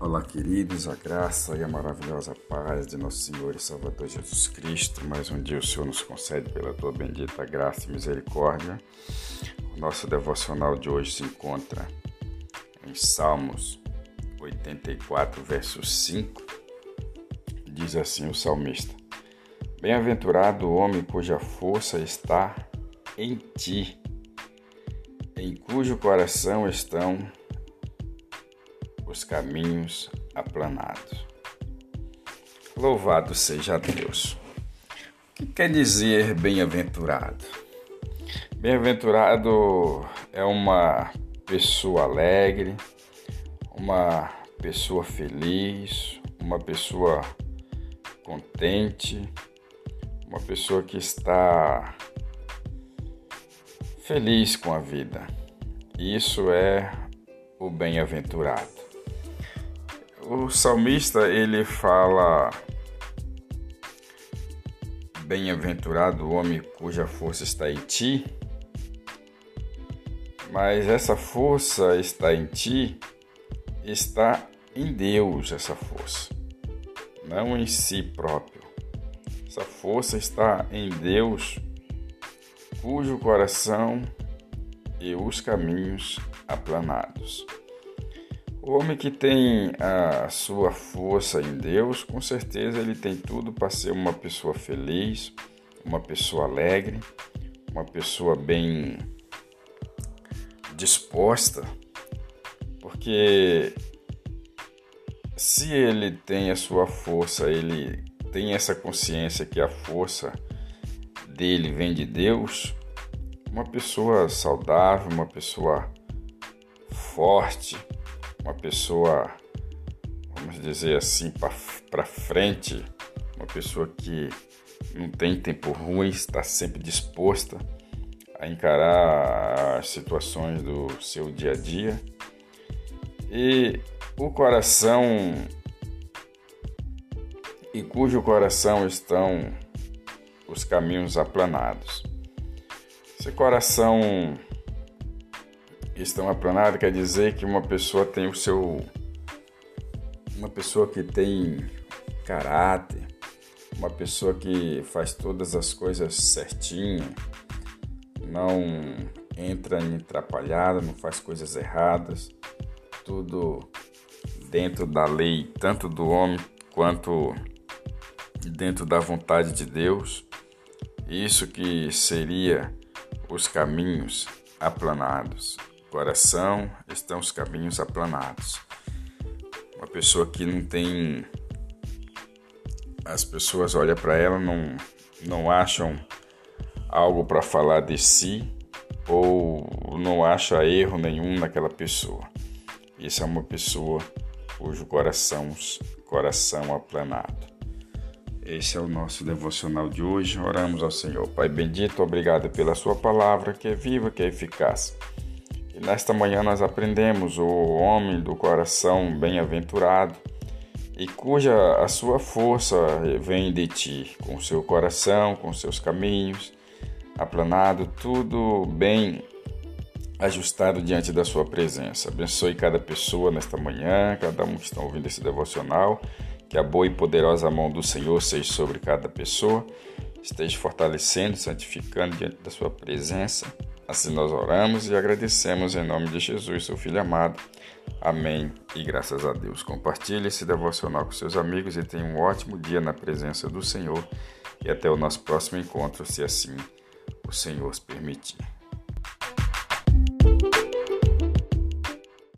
Olá, queridos, a graça e a maravilhosa paz de nosso Senhor e Salvador Jesus Cristo. Mais um dia o Senhor nos concede pela tua bendita graça e misericórdia. O nosso devocional de hoje se encontra em Salmos 84, verso 5. Diz assim o salmista: Bem-aventurado o homem cuja força está em ti, em cujo coração estão os caminhos aplanados. Louvado seja Deus. O que quer dizer bem-aventurado? Bem-aventurado é uma pessoa alegre, uma pessoa feliz, uma pessoa contente, uma pessoa que está feliz com a vida. Isso é o bem-aventurado o salmista ele fala: Bem-aventurado o homem cuja força está em ti. Mas essa força está em ti, está em Deus, essa força, não em si próprio. Essa força está em Deus, cujo coração e os caminhos aplanados. O homem que tem a sua força em Deus, com certeza ele tem tudo para ser uma pessoa feliz, uma pessoa alegre, uma pessoa bem disposta, porque se ele tem a sua força, ele tem essa consciência que a força dele vem de Deus, uma pessoa saudável, uma pessoa forte, uma pessoa, vamos dizer assim, para frente, uma pessoa que não tem tempo ruim, está sempre disposta a encarar as situações do seu dia a dia. E o coração e cujo coração estão os caminhos aplanados. Esse coração estão aplanados quer dizer que uma pessoa tem o seu. Uma pessoa que tem caráter, uma pessoa que faz todas as coisas certinho, não entra em atrapalhada, não faz coisas erradas, tudo dentro da lei, tanto do homem quanto dentro da vontade de Deus. Isso que seria os caminhos aplanados coração estão os caminhos aplanados. Uma pessoa que não tem. As pessoas olham para ela, não, não acham algo para falar de si ou não acha erro nenhum naquela pessoa. Isso é uma pessoa cujo coração, coração aplanado. Esse é o nosso devocional de hoje. Oramos ao Senhor. Pai bendito, obrigado pela Sua palavra que é viva, que é eficaz e nesta manhã nós aprendemos o homem do coração bem-aventurado e cuja a sua força vem de ti, com seu coração, com seus caminhos, aplanado, tudo bem ajustado diante da sua presença. Abençoe cada pessoa nesta manhã, cada um que está ouvindo esse devocional, que a boa e poderosa mão do Senhor seja sobre cada pessoa, esteja fortalecendo, santificando diante da sua presença Assim nós oramos e agradecemos em nome de Jesus, seu Filho amado. Amém e graças a Deus. Compartilhe esse devocional com seus amigos e tenha um ótimo dia na presença do Senhor. E até o nosso próximo encontro, se assim o Senhor permitir.